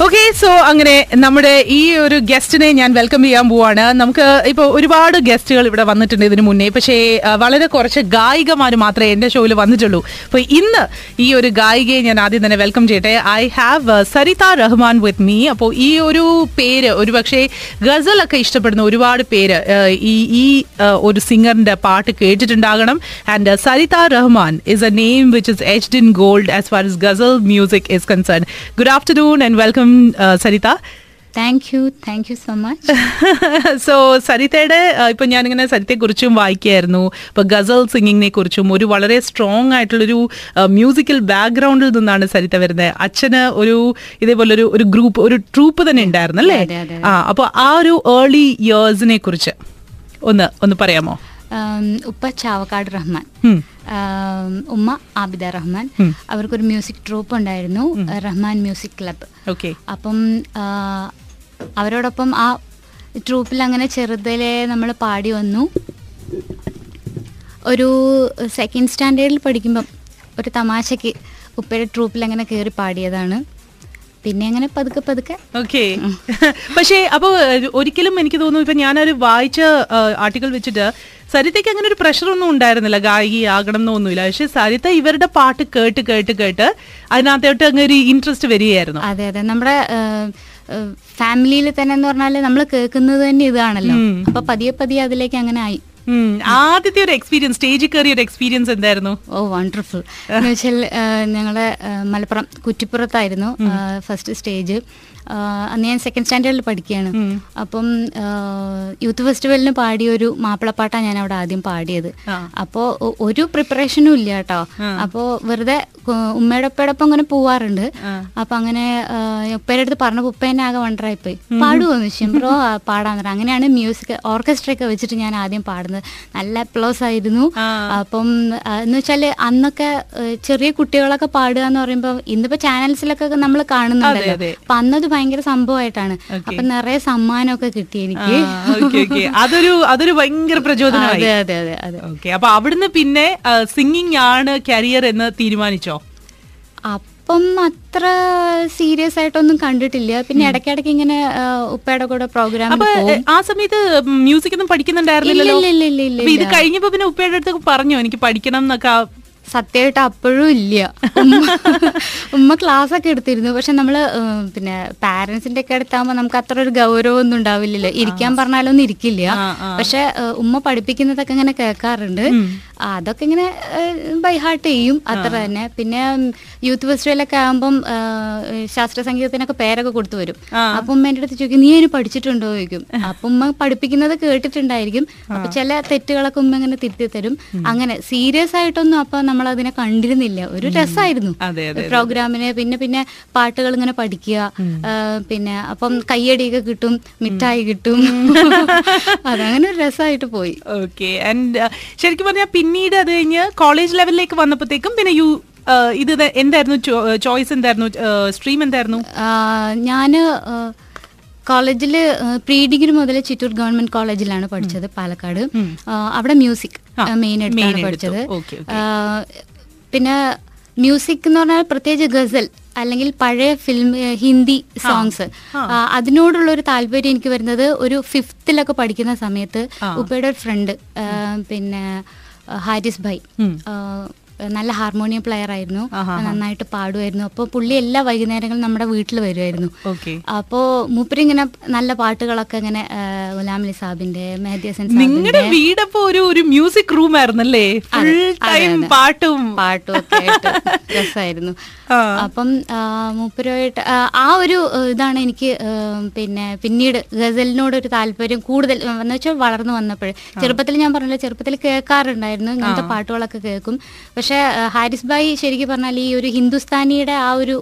Okay so അങ്ങനെ നമ്മുടെ ഈ ഒരു ഗസ്റ്റിനെ ഞാൻ വെൽക്കം ചെയ്യാൻ പോവാണ്. നമുക്ക് ഇപ്പോൾ ഒരുപാട് ഗസ്റ്റുകൾ ഇവിടെ വന്നിട്ടുണ്ട് ഇതിനു മുന്നേ. പക്ഷേ വളരെ കുറച്ച് ഗായികമാർ മാത്രമേ എന്റെ ഷോയിൽ വന്നിട്ടുള്ളൂ. അപ്പോൾ ഇന്ന് ഈ ഒരു ഗായികയെ ഞാൻ ആദ്യം തന്നെ വെൽക്കം ചെയ്യട്ടെ. I have Saritha Rahman with me അപ്പോൾ ഈ ഒരു പേര് ഒരുപക്ഷെ ഗസലൊക്കെ ഇഷ്ടപ്പെടുന്ന ഒരുപാട് പേര് ഈ ഈ ഒരു സിംഗറിന്റെ പാട്ട് കേട്ടിട്ടുണ്ടാകണം. And Saritha Rahman is a name which is etched in gold as far is ghazal music is concerned good afternoon and welcome Saritha? Thank you thank you so much so സരിതയുടെ ഇപ്പം ഞാനിങ്ങനെ സരിതയെ കുറിച്ചും വായിക്കുമായിരുന്നു ഇപ്പം ഗസൽ സിംഗിങ്ങിനെ കുറിച്ചും ഒരു വളരെ സ്ട്രോങ് ആയിട്ടുള്ളൊരു musical ബാക്ക്ഗ്രൗണ്ടിൽ നിന്നാണ് സരിത വരുന്നത്. അച്ഛന് ഒരു ഇതേപോലെ ഒരു ഒരു ഗ്രൂപ്പ് ഒരു ട്രൂപ്പ് തന്നെ ഉണ്ടായിരുന്നു അല്ലേ? ആ അപ്പോൾ ആ ഒരു ഏർലി ഇയേഴ്സിനെ കുറിച്ച് ഒന്ന് ഒന്ന് പറയാമോ? ഉപ്പ ചാവക്കാട് റഹ്മാൻ. ഉമ്മ ആബിദ റഹ്മാൻ. അവർക്കൊരു മ്യൂസിക് ട്രൂപ്പ് ഉണ്ടായിരുന്നു റഹ്മാൻ മ്യൂസിക് ക്ലബ്ബ് ഓക്കെ അപ്പം അവരോടൊപ്പം ആ ട്രൂപ്പിൽ അങ്ങനെ ചെറുതിലെ നമ്മൾ പാടി വന്നു. ഒരു സെക്കൻഡ് സ്റ്റാൻഡേർഡിൽ പഠിക്കുമ്പം ഒരു തമാശയ്ക്ക് ഉപ്പയുടെ ട്രൂപ്പിൽ അങ്ങനെ കയറി പാടിയതാണ്. പിന്നെ അങ്ങനെ പതുക്കെ പതുക്കെ. ഓക്കെ. പക്ഷേ അപ്പൊ ഒരിക്കലും എനിക്ക് തോന്നുന്നു ഇപ്പൊ ഞാനൊരു വായിച്ച ആർട്ടിക്കിൾ വെച്ചിട്ട് സരിതയ്ക്ക് അങ്ങനെ ഒരു പ്രഷർ ഒന്നും ഉണ്ടായിരുന്നില്ല ഗായിക ആകണം എന്നൊന്നുമില്ല പക്ഷെ സരിത ഇവരുടെ പാട്ട് കേട്ട് കേട്ട് കേട്ട് അതിനകത്തോട്ട് അങ്ങനെ ഒരു ഇൻട്രസ്റ്റ് വരികയായിരുന്നു. അതെ അതെ. നമ്മുടെ ഫാമിലിയിൽ തന്നെ എന്ന് പറഞ്ഞാൽ നമ്മൾ കേൾക്കുന്നത് തന്നെ ഇതാണല്ലോ. അപ്പൊ പതിയെ പതിയെ അതിലേക്ക് അങ്ങനെ ആയി. ആദ്യത്തെ ഒരു എക്സ്പീരിയൻസ് സ്റ്റേജിൽ കയറിയ ഒരു എക്സ്പീരിയൻസ് എന്തായിരുന്നു? ഓ വണ്ടർഫുൾ എന്ന് വെച്ചാൽ ഞങ്ങളെ മലപ്പുറം കുറ്റിപ്പുറത്തായിരുന്നു ഫസ്റ്റ് സ്റ്റേജ് അന്ന് ഞാൻ സെക്കൻഡ് സ്റ്റാൻഡേർഡിൽ പഠിക്കുകയാണ്. അപ്പം യൂത്ത് ഫെസ്റ്റിവലിന് പാടിയ ഒരു മാപ്പിളപ്പാട്ടാണ് ഞാൻ അവിടെ ആദ്യം പാടിയത്. അപ്പോൾ ഒരു പ്രിപ്പറേഷനും ഇല്ല കേട്ടോ. അപ്പോൾ വെറുതെ ഉമ്മയുടെ ഉപ്പയോടൊപ്പം അങ്ങനെ പോവാറുണ്ട്. അപ്പൊ അങ്ങനെ ഉപ്പയുടെ അടുത്ത് പറഞ്ഞ ഉപ്പ എന്നെ ആകെ വണ്ടറായിപ്പോയി. ചോദിച്ചു ബ്രോ പാടാൻ തുടങ്ങി അങ്ങനെയാണ് മ്യൂസിക് ഓർക്കസ്ട്ര ഒക്കെ വെച്ചിട്ട് ഞാൻ ആദ്യം പാടുന്നത്. നല്ല അപ്ലോസ് ആയിരുന്നു. അപ്പം എന്ന് വെച്ചാൽ അന്നൊക്കെ ചെറിയ കുട്ടികളൊക്കെ പാടുക എന്ന് പറയുമ്പോൾ ഇന്നിപ്പോ ചാനൽസിലൊക്കെ നമ്മൾ കാണുന്നുണ്ടല്ലോ. അപ്പൊ അന്നത് ഭയങ്കര സംഭവമായിട്ടാണ്. അപ്പൊ നിറയെ സമ്മാനമൊക്കെ കിട്ടി എനിക്ക്. അതൊരു അതൊരു ഭയങ്കര പ്രചോദനമായി. അതെ അതെ അതെ അതെ. അപ്പൊ അവിടുന്ന് പിന്നെ സിംഗിങ് ആണ് കരിയർ എന്ന് തീരുമാനിച്ചോ? അപ്പം അത്ര സീരിയസ് ആയിട്ടൊന്നും കണ്ടിട്ടില്ല. പിന്നെ ഇടയ്ക്കിടയ്ക്ക് ഇങ്ങനെ ഉപ്പയുടെ കൂടെ പ്രോഗ്രാം ആ സമയത്ത് മ്യൂസിക് ഒന്നും പഠിക്കുന്നുണ്ടായിരുന്നില്ലല്ലോ? ഇത് കഴിഞ്ഞപ്പോ പിന്നെ ഉപ്പയുടെ അടുത്ത് പറഞ്ഞു എനിക്ക് പഠിക്കണം എന്നൊക്കെ സത്യമായിട്ട് അപ്പോഴും ഇല്ല. ഉമ്മ ക്ലാസ് ഒക്കെ എടുത്തിരുന്നു. പക്ഷെ നമ്മൾ പിന്നെ പാരന്റ്സിന്റെ ഒക്കെ അടുത്താകുമ്പോ നമുക്ക് അത്ര ഒരു ഗൗരവമൊന്നും ഉണ്ടാവില്ലല്ലോ. ഇരിക്കാൻ പറഞ്ഞാലൊന്നും ഇരിക്കില്ല. പക്ഷെ ഉമ്മ പഠിപ്പിക്കുന്നതൊക്കെ ഇങ്ങനെ കേൾക്കാറുണ്ട്. അതൊക്കെ ഇങ്ങനെ ബൈ ഹാർട്ട് ചെയ്യും. അത്ര തന്നെ. പിന്നെ യൂത്ത് ഫെസ്റ്റിവലൊക്കെ ആകുമ്പം ശാസ്ത്ര ശാസ്ത്രീയ സംഗീതത്തിനൊക്കെ പേരൊക്കെ കൊടുത്തു വരും. അപ്പൊ ഉമ്മ എന്റെ അടുത്ത് ചോദിക്കും നീ അതിന് പഠിച്ചിട്ടുണ്ടോ? ചോദിക്കും. അപ്പൊ ഉമ്മ പഠിപ്പിക്കുന്നത് കേട്ടിട്ടുണ്ടായിരിക്കും. അപ്പൊ ചില തെറ്റുകളൊക്കെ ഉമ്മ ഇങ്ങനെ തിരുത്തി തരും. അങ്ങനെ സീരിയസ് ആയിട്ടൊന്നും അപ്പൊ നമ്മൾ അതിനെ കണ്ടിരുന്നില്ല. ഒരു രസമായിരുന്നു പ്രോഗ്രാമിന് പിന്നെ പിന്നെ പാട്ടുകൾ ഇങ്ങനെ പഠിക്കുക പിന്നെ അപ്പം കയ്യടിയൊക്കെ കിട്ടും മിഠായി കിട്ടും. അതങ്ങനെ ഒരു രസമായിട്ട് പോയി. ഓക്കെ. ആൻഡ് ശരിക്കും പറഞ്ഞാൽ പിന്നീട് അത് കഴിഞ്ഞ് കോളേജ് ലെവലിലേക്ക് വന്നപ്പോഴത്തേക്കും പിന്നെ യു ഇത് എന്തായിരുന്നു ചോയ്സ് എന്തായിരുന്നു? സ്ട്രീം എന്തായിരുന്നു? ഞാൻ കോളേജിൽ പ്രീ ഡിഗ്രി മുതൽ ചിറ്റൂർ ഗവൺമെന്റ് കോളേജിലാണ് പഠിച്ചത് പാലക്കാട്. അവിടെ മ്യൂസിക്. മെയിൻ എടുത്താണ് എടുത്തു. പഠിച്ചത്. പിന്നെ മ്യൂസിക് എന്ന് പറഞ്ഞാൽ പ്രത്യേകിച്ച് ഗസൽ അല്ലെങ്കിൽ പഴയ ഫിലിം ഹിന്ദി സോങ്സ് അതിനോടുള്ള ഒരു താല്പര്യം എനിക്ക് വരുന്നത് ഒരു ഫിഫ്ത്തിലൊക്കെ പഠിക്കുന്ന സമയത്ത് ഉപ്പയുടെ ഒരു ഫ്രണ്ട് പിന്നെ ഹാരിസ് ഭായ്. നല്ല ഹാർമോണിയം പ്ലെയർ ആയിരുന്നു. നന്നായിട്ട് പാടുമായിരുന്നു. അപ്പോൾ പുള്ളി എല്ലാ വൈകുന്നേരങ്ങളും നമ്മുടെ വീട്ടിൽ വരുമായിരുന്നു. അപ്പോൾ അപ്പോ മൂപ്പര് ഇങ്ങനെ നല്ല പാട്ടുകളൊക്കെ ഇങ്ങനെ ആ, ഗുലാം സാബിന്റെ മെഹദി ഹസൻ നിങ്ങളുടെ വീടപ്പോ ഒരു ഒരു മ്യൂസിക് റൂം ആയിരുന്നല്ലേ? ഫുൾ ടൈം പാട്ടും. പാട്ടും ഒക്കെ ആയിട്ട് രസമായിരുന്നു അപ്പം മൂപ്പരുമായിട്ട് ആ, ആ ഒരു ഇതാണ് എനിക്ക് പിന്നെ പിന്നീട് ഗസലിനോട് ഒരു താല്പര്യം കൂടുതൽ എന്ന് വെച്ചാൽ വളർന്നു വന്നപ്പോഴേ ചെറുപ്പത്തിൽ ഞാൻ പറഞ്ഞില്ല ചെറുപ്പത്തിൽ കേൾക്കാറുണ്ടായിരുന്നു. ഇങ്ങനത്തെ പാട്ടുകളൊക്കെ കേൾക്കും. പക്ഷെ ഹാരിസ് ഭായി ശരിക്കും പറഞ്ഞാൽ ഈ ഒരു ഹിന്ദുസ്ഥാനിയുടെ ആ ഒരു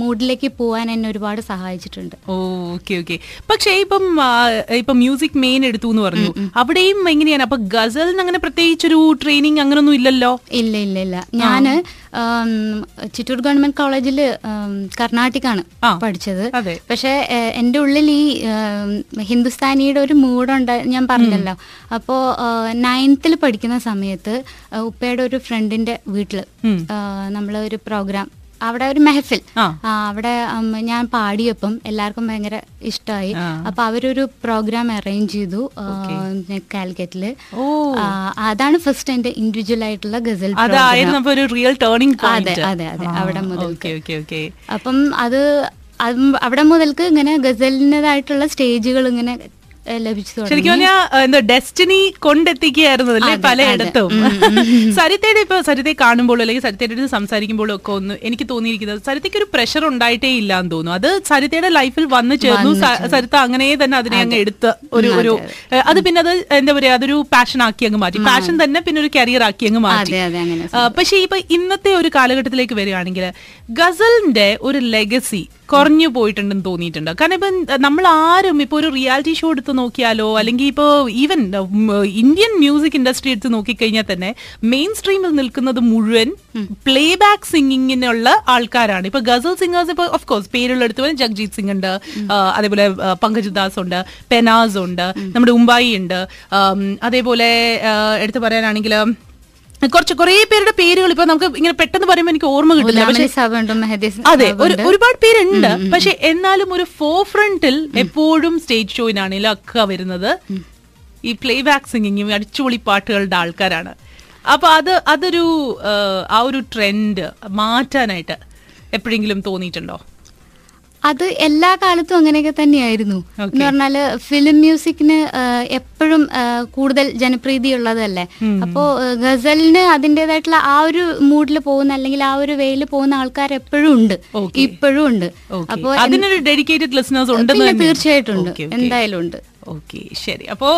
മൂഡിലേക്ക് പോകാൻ എന്നെ ഒരുപാട് സഹായിച്ചിട്ടുണ്ട്. Okay okay. പക്ഷേ ഇപ്പം ഇപ്പം മ്യൂസിക് മെയിൻ എടുത്തു എന്ന് പറഞ്ഞു. അവിടെയും എങ്ങനെയാണ്? അപ്പൊ ഗസൽ അങ്ങനെ പ്രത്യേകിച്ച് ഒരു ട്രെയിനിങ് അങ്ങനൊന്നും ഇല്ലല്ലോ? ഇല്ല ഇല്ല ഇല്ല. ഞാൻ ചിറ്റൂർ ഗവൺമെന്റ് കോളേജിൽ കർണാട്ടിക്കാണ്. പഠിച്ചത്. പക്ഷെ എന്റെ എന്റെ ഉള്ളിൽ ഈ ഹിന്ദുസ്ഥാനിയുടെ ഒരു മൂഡുണ്ട് ഞാൻ പറഞ്ഞല്ലോ. അപ്പോൾ നയൻത്തിൽ പഠിക്കുന്ന സമയത്ത് ഉപ്പയുടെ ഒരു ഫ്രണ്ടിന്റെ വീട്ടിൽ നമ്മൾ ഒരു പ്രോഗ്രാം അവിടെ ഒരു മെഹഫിൽ. അവിടെ ഞാൻ പാടിയപ്പം എല്ലാവർക്കും ഭയങ്കര ഇഷ്ടമായി. അപ്പൊ അവരൊരു പ്രോഗ്രാം അറേഞ്ച് ചെയ്തു കാലിക്കറ്റിൽ. ഓ. അതാണ് ഫസ്റ്റ് എന്റെ ഇൻഡിവിജ്വൽ ആയിട്ടുള്ള ഗസൽ റിയൽ ടേണിംഗ് അതെ, അതെ, അതെ. അവിടെ മുതൽ അപ്പം അത് അവിടെ മുതൽക്ക് ഇങ്ങനെ ഗസലിന്റെതായിട്ടുള്ള സ്റ്റേജുകൾ ഇങ്ങനെ ലഭിച്ചു ശരിക്കും പറഞ്ഞാൽ എന്താ ഡെസ്റ്റിനി കൊണ്ടെത്തിക്കുകയായിരുന്നു അല്ലേ പലയിടത്തും സരിതയുടെ ഇപ്പൊ സരിതയെ കാണുമ്പോഴോ അല്ലെങ്കിൽ സരിതയുടെ അടുത്ത് സംസാരിക്കുമ്പോഴോ ഒക്കെ ഒന്ന് എനിക്ക് തോന്നിയിരിക്കുന്നത് സരിതയ്ക്ക് ഒരു പ്രഷർ ഉണ്ടായിട്ടേ ഇല്ല എന്ന് തോന്നുന്നു. അത് സരിതയുടെ ലൈഫിൽ വന്നു ചേർന്നു. സരിത അങ്ങനെ തന്നെ അതിനെ അങ്ങ് എടുത്ത് ഒരു ഒരു അത് പിന്നെ അത് എന്താ പറയാ അതൊരു പാഷൻ ആക്കി അങ്ങ് മാറ്റി. പാഷൻ തന്നെ പിന്നെ ഒരു കരിയർ ആക്കി അങ്ങ് മാറ്റി. പക്ഷേ ഇപ്പൊ ഇന്നത്തെ ഒരു കാലഘട്ടത്തിലേക്ക് വരികയാണെങ്കിൽ ഗസലിന്റെ ഒരു ലെഗസി കുറഞ്ഞു പോയിട്ടുണ്ടെന്ന് തോന്നിയിട്ടുണ്ട്. കാരണം ഇപ്പം നമ്മൾ ആരും ഇപ്പൊ ഒരു റിയാലിറ്റി ഷോ എടുത്ത് നോക്കിയാലോ? അല്ലെങ്കിൽ ഇപ്പോൾ ഈവൻ ഇന്ത്യൻ മ്യൂസിക് ഇൻഡസ്ട്രി എടുത്ത് നോക്കിക്കഴിഞ്ഞാൽ തന്നെ മെയിൻ സ്ട്രീമിൽ നിൽക്കുന്നത് മുഴുവൻ പ്ലേ ബാക്ക് സിംഗിങ്ങിനുള്ള ആൾക്കാരാണ്. ഇപ്പൊ ഗസൽ സിംഗേഴ്സ് ഇപ്പൊ ഓഫ് കോഴ്സ് പേരുള്ള എടുത്ത് പോലെ ജഗ്ജീത് സിംഗ് ഉണ്ട് അതേപോലെ പങ്കജ് ദാസ് ഉണ്ട് പെനാസ് ഉണ്ട് നമ്മുടെ ഉമ്പായി ഉണ്ട് അതേപോലെ എടുത്ത് പറയാനാണെങ്കിൽ കുറച്ച് കുറേ പേരുടെ പേരുകൾ ഇപ്പൊ നമുക്ക് ഇങ്ങനെ പെട്ടെന്ന് പറയുമ്പോൾ എനിക്ക് ഓർമ്മ കിട്ടില്ല. പക്ഷെ അതെ ഒരു. ഒരുപാട് പേരുണ്ട്. പക്ഷെ എന്നാലും ഒരു ഫോർ ഫ്രണ്ടിൽ എപ്പോഴും സ്റ്റേജ് ഷോയിനാണെങ്കിലും ഒക്കെ വരുന്നത്. ഈ പ്ലേ ബാക്ക് സിംഗിങ്ങും അടിച്ചുപൊളി പാട്ടുകളുടെ ആൾക്കാരാണ്. അപ്പൊ അത് അതൊരു ആ ഒരു ട്രെൻഡ് മാറ്റാനായിട്ട് എപ്പോഴെങ്കിലും തോന്നിയിട്ടുണ്ടോ? അത് എല്ലാ കാലത്തും അങ്ങനെയൊക്കെ തന്നെയായിരുന്നു. എന്ന് പറഞ്ഞാൽ ഫിലിം മ്യൂസിക്കിന് എപ്പോഴും കൂടുതൽ ജനപ്രീതി ഉള്ളതല്ലേ അപ്പോ ഗസലിന് അതിന്റെതായിട്ടുള്ള ആ ഒരു മൂഡിൽ പോകുന്ന അല്ലെങ്കിൽ ആ ഒരു വേയിൽ പോകുന്ന ആൾക്കാർ എപ്പോഴും ഉണ്ട്. ഇപ്പോഴും ഉണ്ട്. അപ്പോൾ അപ്പോ അതിനൊരു ഡെഡിക്കേറ്റഡ് ലിസണേഴ്സ് തീർച്ചയായിട്ടും ഉണ്ട്. എന്തായാലും ഉണ്ട്. ഓക്കെ ശരി. അപ്പോ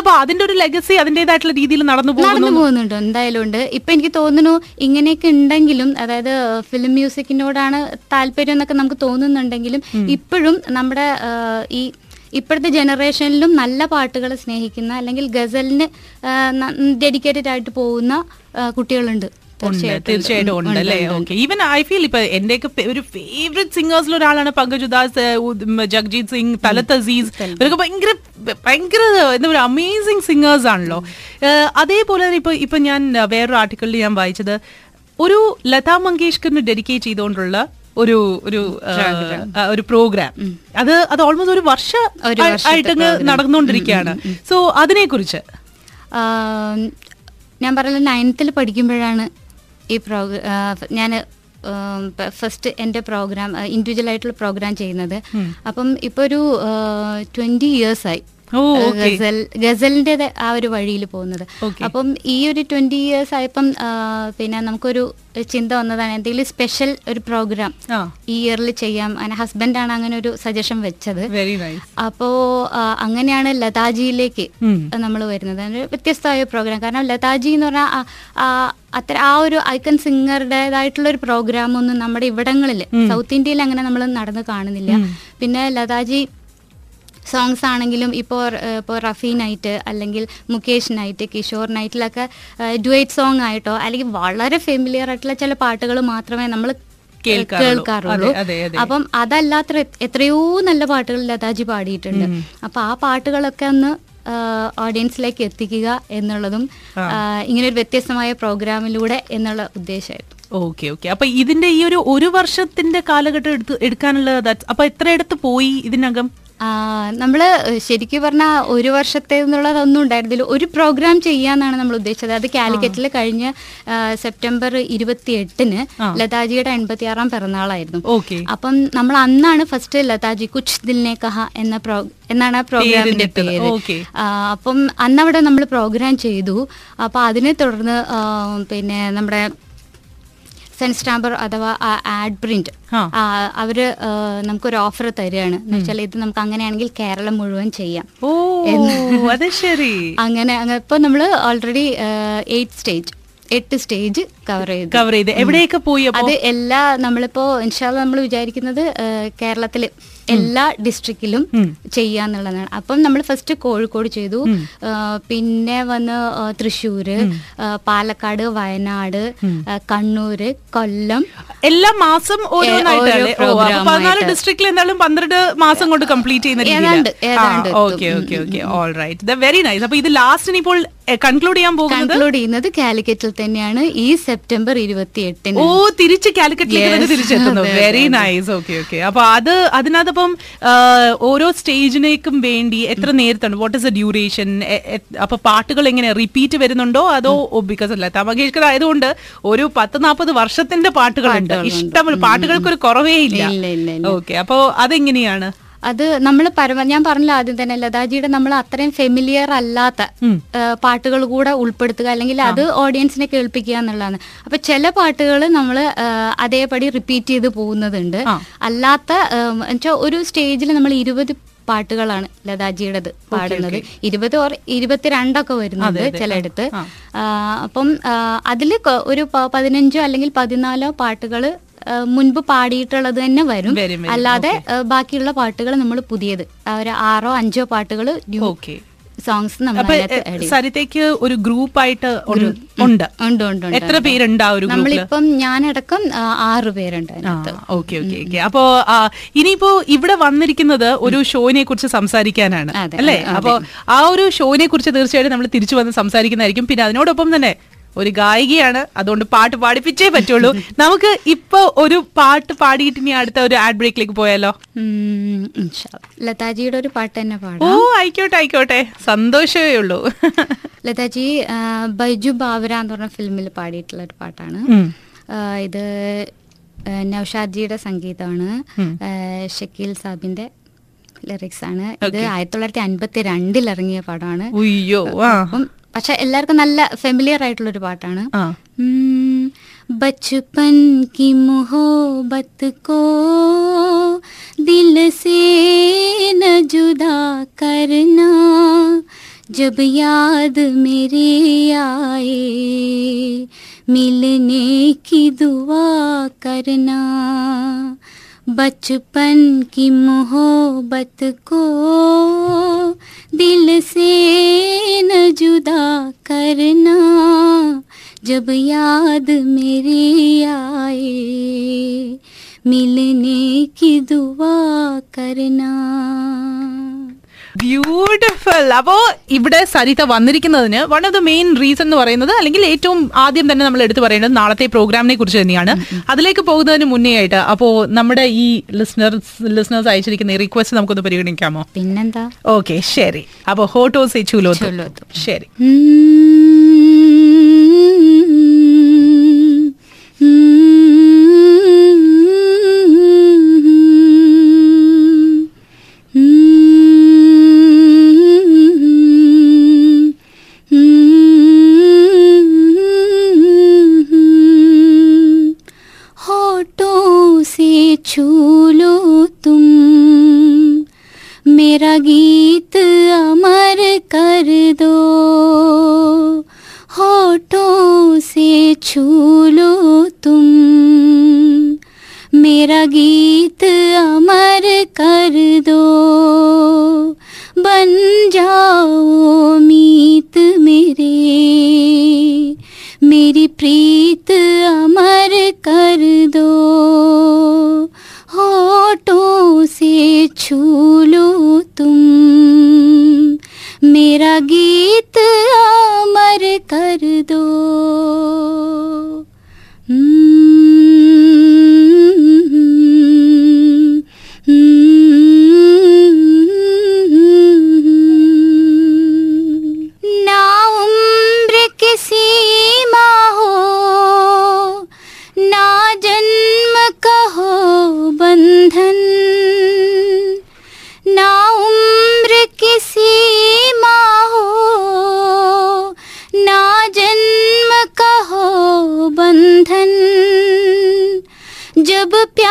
അപ്പൊ അതിന്റെ ഒരു ലെഗസി അതിന്റേതായിട്ടുള്ള രീതിയിൽ നടന്നു നടന്നു പോകുന്നുണ്ട്. എന്തായാലും ഉണ്ട്. ഇപ്പൊ എനിക്ക് തോന്നുന്നു ഇങ്ങനെയൊക്കെ ഉണ്ടെങ്കിലും അതായത് ഫിലിം മ്യൂസിക്കിനോടാണ് താല്പര്യം എന്നൊക്കെ നമുക്ക് തോന്നുന്നുണ്ടെങ്കിലും ഇപ്പോഴും നമ്മുടെ ഈ ഇപ്പോഴത്തെ ജനറേഷനിലും നല്ല പാട്ടുകൾ സ്നേഹിക്കുന്ന അല്ലെങ്കിൽ ഗസലിന് ഡെഡിക്കേറ്റഡ് ആയിട്ട് പോകുന്ന കുട്ടികളുണ്ട്. ഉണ്ട്. തീർച്ചയായിട്ടും ഉണ്ട്. അല്ലേ? ഓക്കെ ഈവൻ ഐ ഫീൽ ഇപ്പൊ എന്റെയൊക്കെ ഒരു ഫേവറേറ്റ് സിംഗേഴ്സിൽ ഒരാളാണ് പങ്കജ് ഉദാസ് ജഗ്ജീത് സിംഗ് തലത്ത് അസീസ്. ഇവരൊക്കെ ഭയങ്കര ഭയങ്കര എന്താ പറയുക അമേസിങ് സിംഗേഴ്സ് ആണല്ലോ. അതേപോലെ തന്നെ ഇപ്പൊ ഇപ്പൊ ഞാൻ വേറൊരു ആർട്ടിക്കിളിൽ ഞാൻ വായിച്ചത്. ഒരു ലതാ മങ്കേഷ്കറിന് ഡെഡിക്കേറ്റ് ചെയ്തുകൊണ്ടുള്ള ഒരു ഒരു ഒരു പ്രോഗ്രാം അത് അത് ഓൾമോസ്റ്റ് ഒരു വർഷ ആയിട്ട് നടന്നുകൊണ്ടിരിക്കുകയാണ് സോ അതിനെ കുറിച്ച് ഞാൻ പറഞ്ഞ നയൻത്തിൽ പഠിക്കുമ്പോഴാണ് ഈ പ്രോഗ്രാം ഞാൻ ഫസ്റ്റ് എന്റെ പ്രോഗ്രാം ഇൻഡിവിജ്വൽ ആയിട്ടുള്ള പ്രോഗ്രാം ചെയ്യുന്നത് അപ്പം ഇപ്പൊ ഒരു ട്വന്റി ഇയേഴ്സ് ആയി ഓ, ആ, okay. ഗസൽ ഗസലിന്റെ ആ ഒരു വഴിയിൽ പോകുന്നത്. അപ്പം ഈ ഒരു ട്വന്റി ഇയേഴ്സ് ആയപ്പം പിന്നെ നമുക്കൊരു ചിന്ത വന്നതാണ് എന്തെങ്കിലും സ്പെഷ്യൽ ഒരു പ്രോഗ്രാം ഈ ഇയറിൽ ചെയ്യാം. അങ്ങനെ ഹസ്ബൻഡാണ് അങ്ങനെ ഒരു സജഷൻ വെച്ചത്. അപ്പോ അങ്ങനെയാണ് ലതാജിയിലേക്ക്. നമ്മൾ വരുന്നത്. വ്യത്യസ്തമായ പ്രോഗ്രാം കാരണം ലതാജി എന്ന് പറഞ്ഞാൽ അത്ര ആ ഒരു ഐക്കൺ സിംഗറുടേതായിട്ടുള്ള ഒരു പ്രോഗ്രാം ഒന്നും നമ്മുടെ ഇവിടങ്ങളിൽ സൗത്ത് ഇന്ത്യയിൽ അങ്ങനെ നമ്മൾ നടന്ന് കാണുന്നില്ല. പിന്നെ ലതാജി സോങ്സ് ആണെങ്കിലും ഇപ്പോൾ ഇപ്പോൾ റഫി നൈറ്റ് അല്ലെങ്കിൽ മുകേഷ് നൈറ്റ് കിഷോർ നൈറ്റിലൊക്കെ ഡുവേറ്റ് സോങ് ആയിട്ടോ അല്ലെങ്കിൽ വളരെ ഫെമിലിയർ ആയിട്ടുള്ള ചില പാട്ടുകൾ മാത്രമേ നമ്മൾ കേൾക്കാറുള്ളൂ. അപ്പം അതല്ലാത്ത എത്രയോ നല്ല പാട്ടുകൾ ലതാജി പാടിയിട്ടുണ്ട്. അപ്പൊ ആ പാട്ടുകളൊക്കെ ഒന്ന് ഓഡിയൻസിലേക്ക് എത്തിക്കുക എന്നുള്ളതും ഇങ്ങനെ ഒരു വ്യത്യസ്തമായ പ്രോഗ്രാമിലൂടെ എന്നുള്ള ഉദ്ദേശമായിരുന്നു. Okay okay. അപ്പൊ ഇതിന്റെ ഈ ഒരു ഒരു വർഷത്തിന്റെ കാലഘട്ടം എടുത്ത് എടുക്കാനുള്ള അപ്പൊ എത്ര എടുത്ത് പോയി ഇതിനകം? ആ, നമ്മൾ ശരിക്കും പറഞ്ഞാൽ ഒരു വർഷത്തെ എന്നുള്ളതൊന്നും ഉണ്ടായിരുന്നില്ല. ഒരു പ്രോഗ്രാം ചെയ്യാന്നാണ് നമ്മൾ ഉദ്ദേശിച്ചത്. അത് കാലിക്കറ്റിൽ കഴിഞ്ഞ സെപ്റ്റംബർ ഇരുപത്തി എട്ടിന് ലതാജിയുടെ എൺപത്തി ആറാം പിറന്നാളായിരുന്നു. ഓക്കെ. അപ്പം നമ്മൾ അന്നാണ് ഫസ്റ്റ് ലതാജി കുച്ച് ദിൽനെ കഹ എന്ന പ്രോ എന്നാണ് ആ പ്രോഗ്രാമിന്റെ പേര്. അപ്പം അന്നവിടെ നമ്മൾ പ്രോഗ്രാം ചെയ്തു. അപ്പൊ അതിനെ തുടർന്ന് പിന്നെ നമ്മുടെ സെൻസ് സ്റ്റാമ്പർ അഥവാ ആ ആഡ് പ്രിന്റ്. അവർ നമുക്കൊരു ഓഫർ തരികയാണ്. എന്ന് വെച്ചാൽ ഇത് നമുക്ക് അങ്ങനെയാണെങ്കിൽ കേരളം മുഴുവൻ ചെയ്യാം. ഓ അത് ശരി. അങ്ങനെ അങ്ങ് ഇപ്പൊ നമ്മൾ ഓൾറെഡി എയ്റ്റ് സ്റ്റേജ് എട്ട് സ്റ്റേജ് കവർ ചെയ്തു. കവർ ചെയ്ത്. എവിടെയൊക്കെ പോയി അത് എല്ലാ നമ്മളിപ്പോ ഇൻഷാല്ല നമ്മൾ വിചാരിക്കുന്നത് കേരളത്തിൽ. എല്ലാ ഡിസ്ട്രിക്റ്റിലും ചെയ്യാന്നുള്ളതാണ്. അപ്പം നമ്മൾ ഫസ്റ്റ് കോഴിക്കോട് ചെയ്തു. പിന്നെ വന്ന് തൃശ്ശൂര് പാലക്കാട് വയനാട് കണ്ണൂര് കൊല്ലം. എല്ലാ മാസം പതിനാല്. ഡിസ്ട്രിക്റ്റിൽ എന്തായാലും പന്ത്രണ്ട് മാസം കൊണ്ട് കംപ്ലീറ്റ് ചെയ്യുന്ന ഏതാണ്ട്, ഏതാണ്ട് okay okay okay. All right very nice അപ്പൊ ഇത് ലാസ്റ്റ് ഇനിയിപ്പോൾ കൺക്ലൂഡ് ചെയ്യാൻ പോകുന്നത്? കൺക്ലൂഡ് ചെയ്യുന്നത് കാലിക്കറ്റിൽ തന്നെയാണ്. ഈ സെപ്റ്റംബർ ഇരുപത്തി എട്ടിന് ഓ തിരിച്ച് കാലിക്കറ്റിലേക്ക് തന്നെ. തിരിച്ചെത്തുന്നു. Very nice okay okay. അപ്പൊ അത് അതിനകത്തപ്പം ആ, ഓരോ സ്റ്റേജിനേക്കും വേണ്ടി എത്ര നേരത്താണ്? വാട്ട് ഇസ് എ ഡ്യൂറേഷൻ അപ്പൊ പാട്ടുകൾ എങ്ങനെ റിപ്പീറ്റ് വരുന്നുണ്ടോ? അതോ ബിക്കോസ് ലതാ മങ്കേഷ്കർ ആയതുകൊണ്ട് ഒരു പത്ത് നാൽപ്പത് വർഷത്തിന്റെ പാട്ടുകളുണ്ട്. ഇഷ്ടമുള്ള ഇഷ്ടം പാട്ടുകൾക്ക് ഒരു കുറവേ ഇല്ല. ഓക്കെ അപ്പോ അതെങ്ങനെയാണ്? അത് നമ്മൾ പരമ ഞാൻ പറഞ്ഞില്ല ആദ്യം തന്നെ ലതാജിയുടെ നമ്മൾ അത്രയും ഫെമിലിയർ അല്ലാത്ത പാട്ടുകൾ കൂടെ ഉൾപ്പെടുത്തുക അല്ലെങ്കിൽ അത് ഓഡിയൻസിനെ കേൾപ്പിക്കുക എന്നുള്ളതാണ്. അപ്പൊ ചില പാട്ടുകൾ നമ്മൾ അതേപടി റിപ്പീറ്റ് ചെയ്ത് പോകുന്നതുണ്ട്. അല്ലാത്ത എന്നുവെച്ചാൽ ഒരു സ്റ്റേജിൽ നമ്മൾ ഇരുപത് പാട്ടുകളാണ് ലതാജിയുടേത് പാടുന്നത്. ഇരുപത് ഓർ ഇരുപത്തിരണ്ടൊക്കെ വരുന്നുണ്ട്. ചിലയിടത്ത്. അപ്പം അതിൽ ഒരു പതിനഞ്ചോ അല്ലെങ്കിൽ പതിനാലോ പാട്ടുകൾ മുൻപ് പാടിയിട്ടുള്ളത് തന്നെ വരും. അല്ലാതെ ബാക്കിയുള്ള പാട്ടുകൾ നമ്മൾ പുതിയത് ഒരു ആറോ അഞ്ചോ പാട്ടുകൾ സോങ്സ്. സരിതയ്ക്ക് ഒരു ഗ്രൂപ്പായിട്ട് ഉണ്ട്. ഉണ്ട് ഉണ്ട് എത്ര പേരുണ്ട് ആ ഒരു നമ്മളിപ്പം ഞാനടക്കം ആറ് പേരുണ്ട് ഓക്കെ ഓക്കെ ഓക്കെ. അപ്പോ ഇനിയിപ്പോ ഇവിടെ വന്നിരിക്കുന്നത് ഒരു ഷോനെ കുറിച്ച് സംസാരിക്കാനാണ് അല്ലേ? അപ്പോ ആ ഒരു ഷോനെ കുറിച്ച് തീർച്ചയായിട്ടും നമ്മൾ തിരിച്ചു വന്ന് സംസാരിക്കുന്നതായിരിക്കും. പിന്നെ അതിനോടൊപ്പം തന്നെ ഒരു ഗായികയാണ്. അതുകൊണ്ട് പാട്ട് പാടിപ്പിച്ചേ പറ്റുള്ളൂ. നമുക്ക് ഇപ്പൊ ഒരു പാട്ട് പാടിയിട്ട് ഇനി അടുത്ത ഒരു ആഡ് ബ്രേക്കിലേക്ക് പോയാലോ. ലതാജിയുടെ ഒരു പാട്ട് തന്നെ ഓ പാടാം ആയിക്കോട്ടെ ആയിക്കോട്ടെ. സന്തോഷമേ ഉള്ളൂ. ലതാജി ബൈജു ബാവര എന്ന് പറഞ്ഞ ഫിലിമിൽ പാടിയിട്ടുള്ള ഒരു പാട്ടാണ്. ഇത് നൌഷാദ്ജിയുടെ സംഗീതമാണ്. ഷക്കീൽ സാബിന്റെ ലിറിക്സ് ആണ്. ഇത് ആയിരത്തി തൊള്ളായിരത്തി അൻപത്തി രണ്ടിൽ ഇറങ്ങിയ പാടാണ് ഉയ്യോ അപ്പം പക്ഷെ എല്ലാവർക്കും നല്ല ഫെമിലിയർ ആയിട്ടുള്ള ഒരു പാട്ടാണ്. ബച്ചുപൻ കി മുഹോബത്ത് കോ ദിൽ സേ ന ജുദാ കർന ജബ് യാദ് മേരേ ആയേ കി ദുആ കർന بچپن کی محبت کو دل سے نہ جدا کرنا جب یاد میری آئے، ملنے کی دعا کرنا۔ ബ്യൂട്ടിഫുൾ അപ്പോ ഇവിടെ Saritha വന്നിരിക്കുന്നതിന് one of the main reason എന്ന് പറയുന്നത് അല്ലെങ്കിൽ ഏറ്റവും ആദ്യം തന്നെ നമ്മൾ എടുത്തു പറയേണ്ടത് നാളത്തെ പ്രോഗ്രാമിനെ കുറിച്ച് തന്നെയാണ്. അതിലേക്ക് പോകുന്നതിന് മുന്നേ ആയിട്ട് അപ്പോ നമ്മുടെ ഈ ലിസ്ണേഴ്സ് ലിസ്ണേഴ്സ് അയച്ചിരിക്കുന്ന റിക്വസ്റ്റ് നമുക്കൊന്ന് പരിഗണിക്കാമോ? പിന്നെന്താ? ഓക്കെ ശരി. അപ്പോ ഹോട്ടോസ് ചൂലോ ചുലോത്തു. ശരി. ಪ್ರಿಯ 不变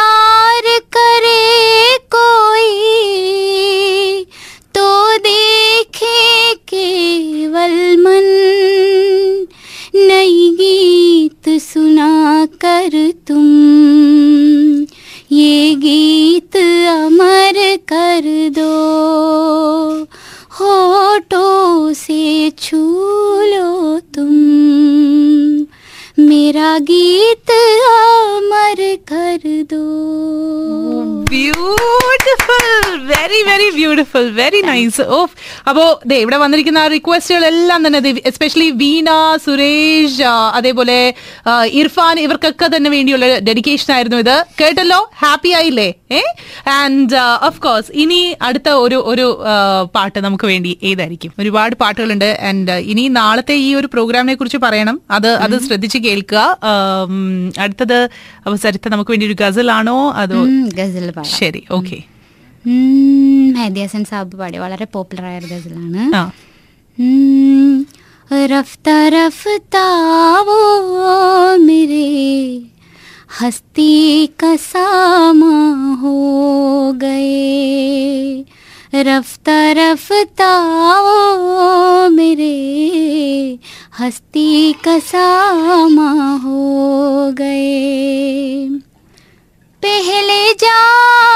ബ്യൂട്ടിഫുൾ വെരി നൈസ് ഓ അപ്പോ ദേ ഇവിടെ വന്നിരിക്കുന്ന റിക്വസ്റ്റുകൾ എല്ലാം തന്നെ എസ്പെഷ്യലി വീണ സുരേഷ് അതേപോലെ ഇർഫാൻ ഇവർക്കൊക്കെ തന്നെ വേണ്ടിയുള്ള ഡെഡിക്കേഷൻ ആയിരുന്നു ഇത്. കേട്ടല്ലോ? ഹാപ്പി ആയില്ലേ? ഏ? ആൻഡ് ഓഫ് കോഴ്സ് ഇനി അടുത്ത ഒരു ഒരു പാട്ട് നമുക്ക് വേണ്ടി ഏതായിരിക്കും? ഒരുപാട് പാട്ടുകളുണ്ട്. ആൻഡ് ഇനി നാളത്തെ ഈ ഒരു പ്രോഗ്രാമിനെ കുറിച്ച് പറയണം. അത് അത് ശ്രദ്ധിച്ച് കേൾക്കുക. അടുത്തത് അവസരത്തെ നമുക്ക് വേണ്ടി ഒരു ഗസലാണോ അതോ ഗസൽ ശരി ഓക്കെ. ഹൈദ്യാസൻ സാബ് പാടി വളരെ പോപ്പുലർ ആയ ഗസലാണ്. رفتہ رفتہ وہ میرے ہستی کا ساما ہو گئے رفتہ رفتہ وہ میرے ہستی کا ساما ہو گئے پہلے جاؤ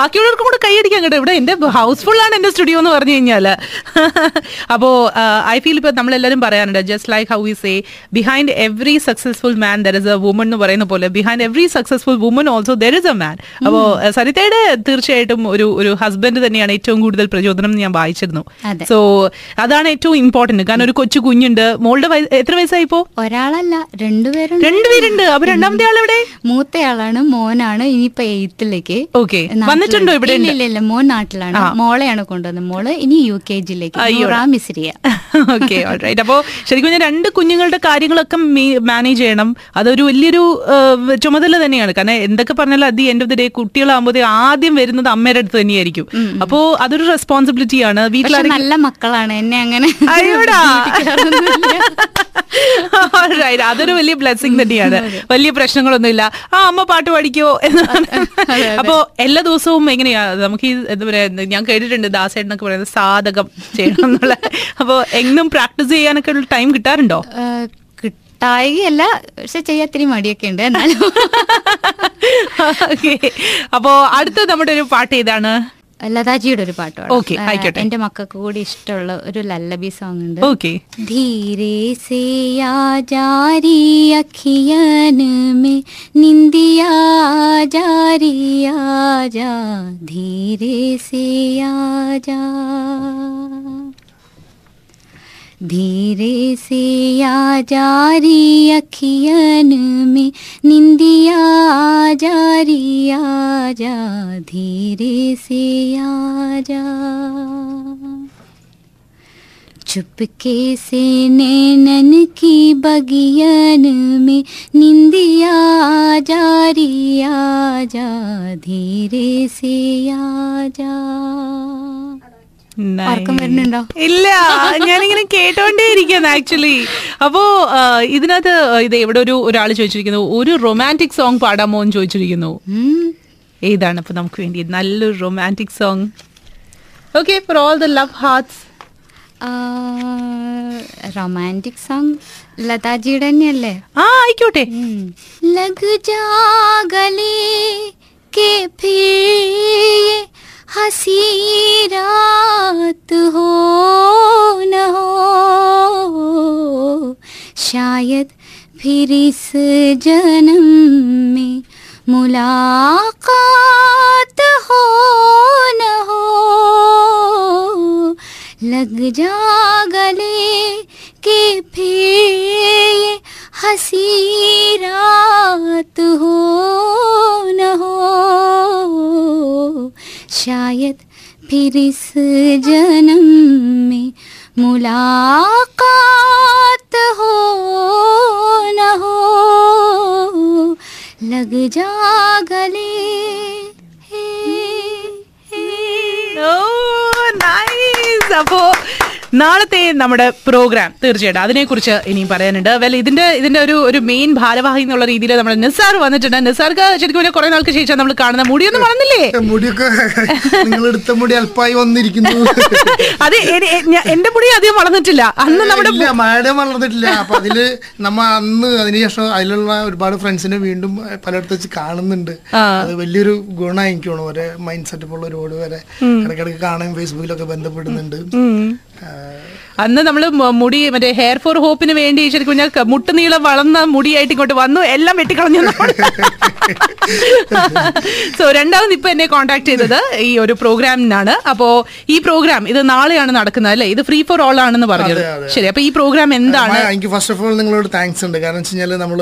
ബാക്കിയുള്ളവർക്കും കൂടെ കൈയടിക്കാൻ കേട്ടോ. ഇവിടെ എന്റെ ഹൗസ്ഫുൾ ആണ് എന്റെ സ്റ്റുഡിയോ എന്ന് പറഞ്ഞു കഴിഞ്ഞാൽ. അപ്പോ ഐ ഫീൽ ഇപ്പൊ നമ്മളെല്ലാരും പറയാനുണ്ട് just like how we say behind every successful man there is a woman എന്ന് പറയുന്ന പോലെ behind every successful woman also there is a man അപ്പോ സരിതയുടെ തീർച്ചയായിട്ടും ഒരു ഒരു ഹസ്ബൻഡ് തന്നെയാണ് ഏറ്റവും കൂടുതൽ പ്രചോദനം ഞാൻ വായിച്ചിരുന്നു. സോ അതാണ് ഏറ്റവും ഇമ്പോർട്ടന്റ് കാരണം ഒരു കൊച്ചു കുഞ്ഞുണ്ട്. മോളുടെ എത്ര വയസ്സായിപ്പോ ഒരാളല്ല രണ്ടുപേരും രണ്ടുപേരുണ്ട് അപ്പൊ രണ്ടാമത്തെ ആളെവിടെ? മൂത്തയാളാണ് മോനാണ് ഇനിയിപ്പൊ എയ്ത്തിലേക്ക് ഓക്കെ വന്നിട്ടുണ്ടോ ഇവിടെ ഇല്ല മോൻ നാട്ടിലാണ്. മോളെയാണ് കൊണ്ടുവന്നത്. മോൾ ഇനി യു കെ ജിയിലേക്ക് ഓക്കെ റൈറ്റ് അപ്പോ ശരിക്കും പറഞ്ഞാൽ രണ്ട് കുഞ്ഞുങ്ങളുടെ കാര്യങ്ങളൊക്കെ മാനേജ് ചെയ്യണം. അതൊരു വലിയൊരു ചുമതല തന്നെയാണ്. കാരണം എന്തൊക്കെ പറഞ്ഞാലും അതി എൻഡ് ഓഫ് ദി ഡേ കുട്ടികളാകുമ്പോൾ ആദ്യം വരുന്നത് അമ്മയുടെ അടുത്ത് തന്നെയായിരിക്കും. അപ്പോ അതൊരു റെസ്പോൺസിബിലിറ്റി ആണ്. പക്ഷെ വീട്ടിലാണെങ്കിൽ നല്ല മക്കളാണ്. എന്നെ അങ്ങനെ അയ്യോടാ. അതൊരു വലിയ ബ്ലെസ്സിങ് തന്നെയാണ്. വലിയ പ്രശ്നങ്ങളൊന്നുമില്ല. ആ അമ്മ പാട്ട് പഠിക്കോ എന്ന് അപ്പോ എല്ലാ ദിവസവും എങ്ങനെയാ? നമുക്ക് ഈ എന്താ പറയാ ഞാൻ കേട്ടിട്ടുണ്ട് ദാസേട്ടനൊക്കെ പറയുന്നത് സാധകം ചെയ്യണം എന്നുള്ള. അപ്പോൾ എങ്ങും പ്രാക്ടീസ് ചെയ്യാനൊക്കെ ഉള്ള ടൈം കിട്ടാറുണ്ടോ? കിട്ടായികയല്ല പക്ഷെ ചെയ്യാത്തിരി മടിയൊക്കെ ഉണ്ട് എന്നാലും. ഓക്കെ. അപ്പോ അടുത്ത നമ്മുടെ ഒരു പാട്ട് ഏതാണ്? ലതാജിയുടെ ഒരു പാട്ടാണ് എന്റെ മക്കൾക്ക് കൂടി ഇഷ്ടമുള്ള ഒരു ലല്ലബി സോങ് ഉണ്ട്. ധീരെ സേ ധീരെ സേ دھیرے سے آ جاری اکھین میں نندیا آ جاری آ جا دھیرے سے آ جا۔ چھپ کے سے نینن کی بگین میں نندیا آ جاری آ جا دھیرے سے آ جا۔ ഇല്ല ഞാനിങ്ങനെ കേട്ടോണ്ടേ ഇരിക്കുന്നു ആക്ച്വലി അപ്പോ ഇതിനകത്ത് ഇത് എവിടെ ഒരു ഒരാൾ ചോദിച്ചിരിക്കുന്നു ഒരു റൊമാന്റിക് സോങ് പാടാമോ? എന്ന് ചോദിച്ചിരിക്കുന്നു. ഏതാണ് ഇപ്പൊ നമുക്ക് വേണ്ടി നല്ലൊരു romantic song okay for all the love hearts romantic song ലതാജിയുടെ തന്നെയല്ലേ? ആ ആയിക്കോട്ടെ. ലഘു ജാഗലേ കെ ہنسی رات ہو نہ ہو، شاید پھر اس جنم میں ملاقات ہو نہ ہو۔ لگ جا گلے کہ پھر یہ ہنسی رات ہو نہ ہو، شاید پھر اس جنم میں ملاقات ہو نہ ہو۔ لگ جا گلے نائس oh, اب നാളത്തെ നമ്മുടെ പ്രോഗ്രാം തീർച്ചയായിട്ടും അതിനെക്കുറിച്ച് ഇനിയും പറയാനുണ്ട്. വെൽ ഇതിന്റെ ഇതിന്റെ ഒരു ഒരു മെയിൻ ഭാരവാഹി എന്നുള്ള രീതിയിൽ നമ്മുടെ നിസാർ വന്നിട്ടുണ്ട്. നിസാർക്ക് ശരിക്കും കുറെ നാൾക്ക് ശേഷം നമ്മൾ കാണുന്ന മുടിയൊന്നും വളർന്നില്ലേ? മുടിയൊക്കെ നിങ്ങൾെടുത്ത മുടി അല്പമായി വന്നിരിക്കുന്നു. അത് എന്റെ മുടി അധികം വളർന്നിട്ടില്ല. അന്ന് നമ്മുടെ മഴയുടെ വളർന്നിട്ടില്ല. അപ്പൊ അതിൽ നമ്മ അന്ന് അതിനുശേഷം അതിലുള്ള ഒരുപാട് ഫ്രണ്ട്സിനെ വീണ്ടും പലയിടത്ത് വെച്ച് കാണുന്നുണ്ട്. അത് വലിയൊരു ഗുണമായി എനിക്ക് തോന്നുന്നു ഒരേ മൈൻഡ് സെറ്റപ്പ് ഉള്ള ഒരുപാട് വരെ ഇടയ്ക്കിടയ്ക്ക് കാണാൻ ഫേസ്ബുക്കിലൊക്കെ ബന്ധപ്പെടുന്നുണ്ട്. അന്ന് നമ്മൾ മുടി മറ്റേ ഹെയർ ഫോർ ഹോപ്പിന് വേണ്ടി ശരിക്കും ഞാൻ മുട്ടുനീളം വളർന്ന മുടിയായിട്ട് ഇങ്ങോട്ട് വന്നു എല്ലാം വെട്ടിക്കളഞ്ഞു സോ രണ്ടാമത് ഇപ്പൊ എന്നെ കോൺടാക്ട് ചെയ്തത് ഈ ഒരു പ്രോഗ്രാമിനാണ് അപ്പോ ഈ പ്രോഗ്രാം ഇത് നാളെയാണ് നടക്കുന്നത് അല്ലേ? ഇത് ഫ്രീ ഫോർ ഓൾ ആണെന്ന് പറഞ്ഞത്. ശരി അപ്പൊ ഈ പ്രോഗ്രാം എന്താണ്? എനിക്ക് ഫസ്റ്റ് ഓഫ് ഓൾ നിങ്ങളോട് താങ്ക്സ് ഉണ്ട്. കാരണം വെച്ച് കഴിഞ്ഞാൽ നമ്മൾ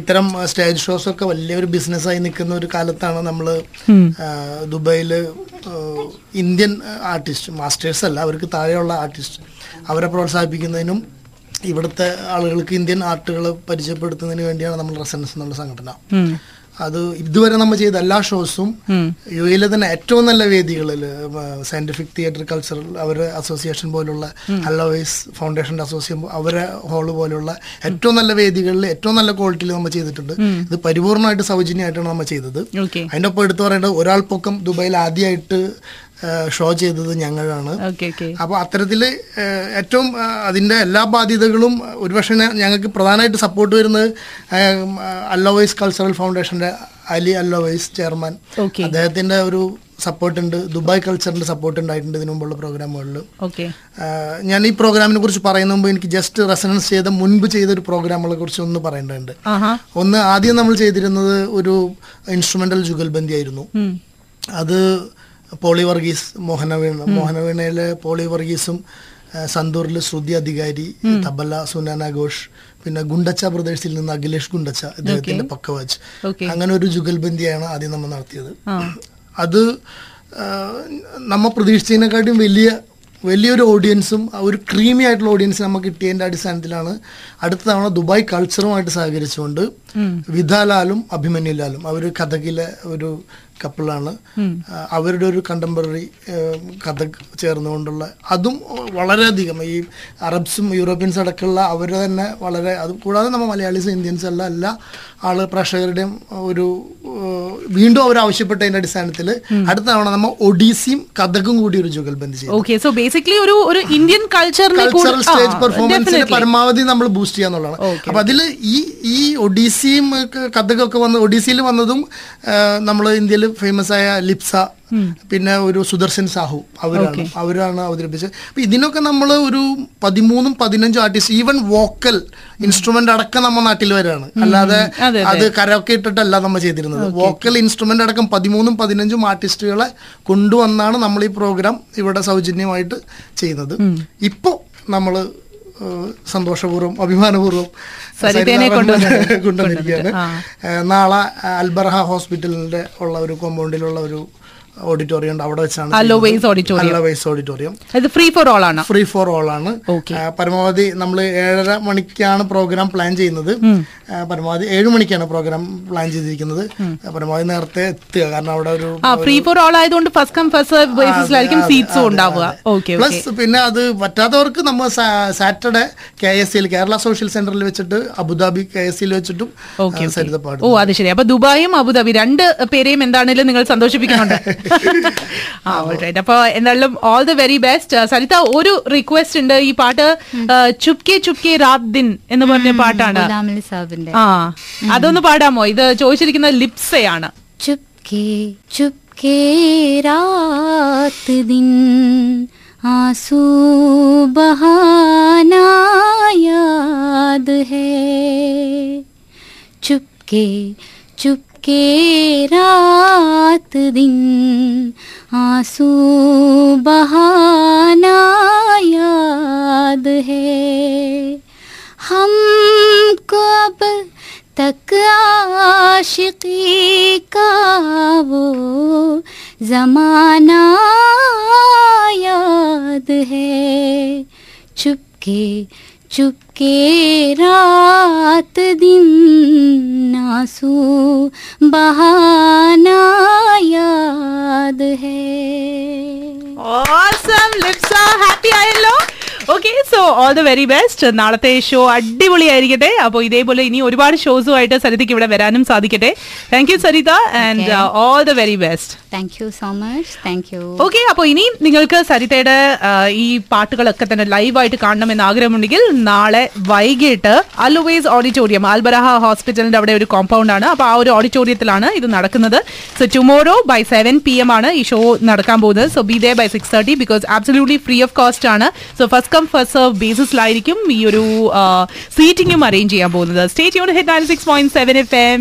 ഇത്തരം സ്റ്റേജ് ഷോസ് ഒക്കെ വലിയൊരു ബിസിനസ് ആയി നിൽക്കുന്ന ഒരു കാലത്താണ് നമ്മൾ ദുബായിൽ ഇന്ത്യൻ ആർട്ടിസ്റ്റ് മാസ്റ്റേഴ്സ് അല്ല അവർക്ക് താഴെയുള്ള ആർട്ടിസ്റ്റ്. അവരെ പ്രോത്സാഹിപ്പിക്കുന്നതിനും ഇവിടുത്തെ ആളുകൾക്ക് ഇന്ത്യൻ ആർട്ടുകൾ പരിചയപ്പെടുത്തുന്നതിന് വേണ്ടിയാണ് നമ്മൾ റെസൻസ് എന്നുള്ള സംഘടന. അത് ഇതുവരെ നമ്മൾ ചെയ്ത എല്ലാ ഷോസും യു എയിലെ തന്നെ ഏറ്റവും നല്ല വേദികളിൽ സയന്റിഫിക് തിയേറ്റർ കൾച്ചറൽ അവരെ അസോസിയേഷൻ പോലുള്ള അലോവേസ് ഫൗണ്ടേഷന്റെ അസോസിയേഷൻ അവരെ ഹാൾ പോലുള്ള ഏറ്റവും നല്ല വേദികളിൽ ഏറ്റവും നല്ല ക്വാളിറ്റിയിൽ നമ്മൾ ചെയ്തിട്ടുണ്ട്. ഇത് പരിപൂർണമായിട്ട് സൗജന്യമായിട്ടാണ് നമ്മൾ ചെയ്തത്. അതിന്റെ ഒപ്പം എടുത്തു പറയേണ്ടത് ഒരാൾ പൊക്കം ദുബായിൽ ആദ്യമായിട്ട് ഷോ ചെയ്തത് ഞങ്ങളാണ്. അപ്പോൾ അത്തരത്തിൽ ഏറ്റവും അതിന്റെ അതിന്റെ എല്ലാ ബാധ്യതകളും ഒരുപക്ഷെ ഞങ്ങൾക്ക് പ്രധാനമായിട്ട് സപ്പോർട്ട് വരുന്നത് അല്ലോവൈസ് കൾച്ചറൽ ഫൗണ്ടേഷന്റെ അലി അല്ലോവൈസ് ചെയർമാൻ. അദ്ദേഹത്തിന്റെ അദ്ദേഹത്തിന്റെ ഒരു സപ്പോർട്ട് ഉണ്ട്. ദുബായ് കൾച്ചറിന്റെ സപ്പോർട്ട് ഉണ്ടായിട്ടുണ്ട് ഇതിനു മുമ്പുള്ള പ്രോഗ്രാമുകളിൽ. ഞാൻ ഈ പ്രോഗ്രാമിനെ കുറിച്ച് പറയുന്ന മുമ്പ് എനിക്ക് ജസ്റ്റ് റെസനൻസ് ചെയ്ത മുൻപ് ചെയ്ത ഒരു പ്രോഗ്രാമുകളെ കുറിച്ച് ഒന്ന് പറയേണ്ടതുണ്ട്. ഒന്ന് ആദ്യം നമ്മൾ ചെയ്തിരുന്നത് ഒരു ഇൻസ്ട്രുമെന്റൽ ജുഗൽബന്ദി ആയിരുന്നു. അത് പോളി വർഗീസ് മോഹനവീണ മോഹനവീണയിലെ പോളി വർഗീസും സന്തൂറിൽ ശ്രുതി അധികാരി തബല സുനാന ഘോഷ് പിന്നെ ഗുണ്ടച്ച ബ്രദേഴ്സിൽ നിന്ന് അഖിലേഷ് ഗുണ്ടച്ച ഇദ്ദേഹത്തിന്റെ പക്കവാച്ച്. അങ്ങനെ ഒരു ജുഗൽബന്ദിയാണ് ആദ്യം നമ്മൾ നടത്തിയത്. അത് നമ്മ പ്രതീക്ഷിച്ചതിനെക്കാട്ടും വലിയ വലിയൊരു ഓഡിയൻസും ഒരു ക്രീമി ആയിട്ടുള്ള ഓഡിയൻസ് നമുക്ക് കിട്ടിയതിന്റെ അടിസ്ഥാനത്തിലാണ് അടുത്ത തവണ ദുബായ് കൾച്ചറുമായിട്ട് സഹകരിച്ചുകൊണ്ട് വിധാലാലും അഭിമന്യുലാലും അവർ കഥകിലെ ഒരു കപ്പിളാണ് അവരുടെ ഒരു കണ്ടംപററി കഥ ചേർന്നുകൊണ്ടുള്ള അതും വളരെയധികം ഈ അറബ്സും യൂറോപ്യൻസ് അടക്കമുള്ള അവർ തന്നെ വളരെ അത് കൂടാതെ നമ്മൾ മലയാളീസും ഇന്ത്യൻസ് എല്ലാം എല്ലാ ആൾ പ്രേക്ഷകരുടെയും ഒരു വീണ്ടും അവർ ആവശ്യപ്പെട്ടതിന്റെ അടിസ്ഥാനത്തിൽ അടുത്ത തവണ നമ്മൾ ഒഡീസിയും കഥകും കൂടി ഒരു ജുഗൽബന്ദി ചെയ്തു. ഓക്കെ സോ ബേസിക്കലി ഒരു ഒരു ഇന്ത്യൻ കൾച്ചറിനെ കൾച്ചറൽ സ്റ്റേജ് പെർഫോമൻസിന് പരമാവധി നമ്മൾ ബൂസ്റ്റ് ചെയ്യാന്നുള്ളതാണ് അപ്പൊ അതിൽ ഈ ഈ ഒഡീസിയും കഥകൊക്കെ വന്ന് ഒഡീസിയിൽ വന്നതും നമ്മൾ ഇന്ത്യയിൽ ഫേമസ് ആയ ലിപ്സ പിന്നെ ഒരു സുദർശൻ സാഹു അവരാണ്. അവരാണ് അവതരിപ്പിച്ചത്. അപ്പൊ ഇതിനൊക്കെ നമ്മൾ ഒരു പതിമൂന്നും പതിനഞ്ചും ആർട്ടിസ്റ്റ് ഈവൻ വോക്കൽ ഇൻസ്ട്രുമെന്റ് അടക്കം നമ്മുടെ നാട്ടിൽ വരാണ്. അല്ലാതെ അത് കരൊക്കെ ഇട്ടിട്ടല്ല നമ്മൾ ചെയ്തിരുന്നത്. വോക്കൽ ഇൻസ്ട്രുമെന്റ് അടക്കം പതിമൂന്നും പതിനഞ്ചും ആർട്ടിസ്റ്റുകളെ കൊണ്ടുവന്നാണ് നമ്മൾ ഈ പ്രോഗ്രാം ഇവിടെ സൗജന്യമായിട്ട് ചെയ്യുന്നത്. ഇപ്പോ നമ്മൾ സന്തോഷപൂർവം അഭിമാനപൂർവം കൊണ്ടുവന്നിരിക്കുകയാണ്. നാളെ അൽബർഹ ഹോസ്പിറ്റലിന്റെ ഉള്ള ഒരു കോമ്പൗണ്ടിലുള്ള ഒരു ഓഡിറ്റോറിയം ഉണ്ട്. അവിടെ വെച്ചാണ് അലോവൈസ് ഓഡിറ്റോറിയം അലോവൈസ് ഓഡിറ്റോറിയം ഇത് ഫ്രീ ഫോർ ഓൾ ആണ്? ഫ്രീ ഫോർ ഓൾ ആണ്. പരമാവധി നമ്മൾ ഏഴര മണിക്കാണ് പ്രോഗ്രാം പ്ലാൻ ചെയ്യുന്നത്. പരമാവധി ഏഴ് മണിക്കാണ് പ്രോഗ്രാം പ്ലാൻ ചെയ്തിരിക്കുന്നത്. പരമാവധി നേരത്തെ എത്തുക. കാരണം അവിടെ ഒരു ഫ്രീ ഫോർ ഓൾ ആയതുകൊണ്ട് ഫസ്റ്റ് കം ഫസ്റ്റ് ബേസിസിലായിരിക്കും സീറ്റ്സും ഉണ്ടാവുക. പ്ലസ് പിന്നെ അത് പറ്റാത്തവർക്ക് നമ്മൾ സാറ്റർഡേ കെ എസ് സിയിൽ കേരള സോഷ്യൽ സെന്ററിൽ വെച്ചിട്ട് അബുദാബി കെ എസ് സിയിൽ വെച്ചിട്ടും ഓ അത് ശരി. അപ്പൊ ദുബായും അബുദാബി രണ്ട് പേരെയും എന്താണേലും നിങ്ങൾ സന്തോഷിപ്പിക്കുന്നുണ്ട്. ആ ഓൾറൈറ്റ് അപ്പൊ എന്തായാലും all the very best Saritha ഒരു റിക്വസ്റ്റ് ഉണ്ട്. ഈ പാട്ട് ചുപ്കെ ചുപ്കെ രാത് ദിൻ എന്ന് പറഞ്ഞ പാട്ടാണ്. ആ അതൊന്ന് പാടാമോ? ഇത് ചോദിച്ചിരിക്കുന്ന ലിപ്സയാണ്. ചുപ്കെ ചുപ്കെ രാത് ആസൂ ബഹാന യാദ് ഹേ. ചുപ്കെ ചുപ് کے رات دن آنسو بہانا یاد ہے۔ ہم کو اب تک عاشقی کا وہ زمانہ یاد ہے۔ چپ کے چپ کے رات دن सु बहाना so all the very best നാളത്തെ ഷോ അടിപൊളിയായിരിക്കട്ടെ. അപ്പോൾ ഇതേപോലെ ഇനി ഒരുപാട് ഷോസുമായിട്ട് സരിതയ്ക്ക് ഇവിടെ വരാനും സാധിക്കട്ടെ. Thank you Saritha and all the very best thank you so much thank you okay അപ്പോൾ ഇനി നിങ്ങൾക്ക് സരിതയുടെ ഈ പാട്ടുകളൊക്കെ തന്നെ ലൈവായിട്ട് കാണണമെന്ന് ആഗ്രഹമുണ്ടെങ്കിൽ നാളെ വൈകിട്ട് അലുവേസ് ഓഡിറ്റോറിയം ആൽബറഹ ഹോസ്പിറ്റലിന്റെ അവിടെ ഒരു കോമ്പൗണ്ട് ആണ്. അപ്പോൾ ആ ഒരു ഓഡിറ്റോറിയത്തിലാണ് ഇത് നടക്കുന്നത്. So tomorrow by seven PM M ആണ് ഈ ഷോ നടക്കാൻ പോകുന്നത്. So be there by six thirty because absolutely free of cost ആണ്. So first come first serve ബേസിസിലായിരിക്കും ഈ ഒരു സീറ്റിംഗും അറേഞ്ച് ചെയ്യാൻ പോകുന്നത്. State unit hit six point seven FM M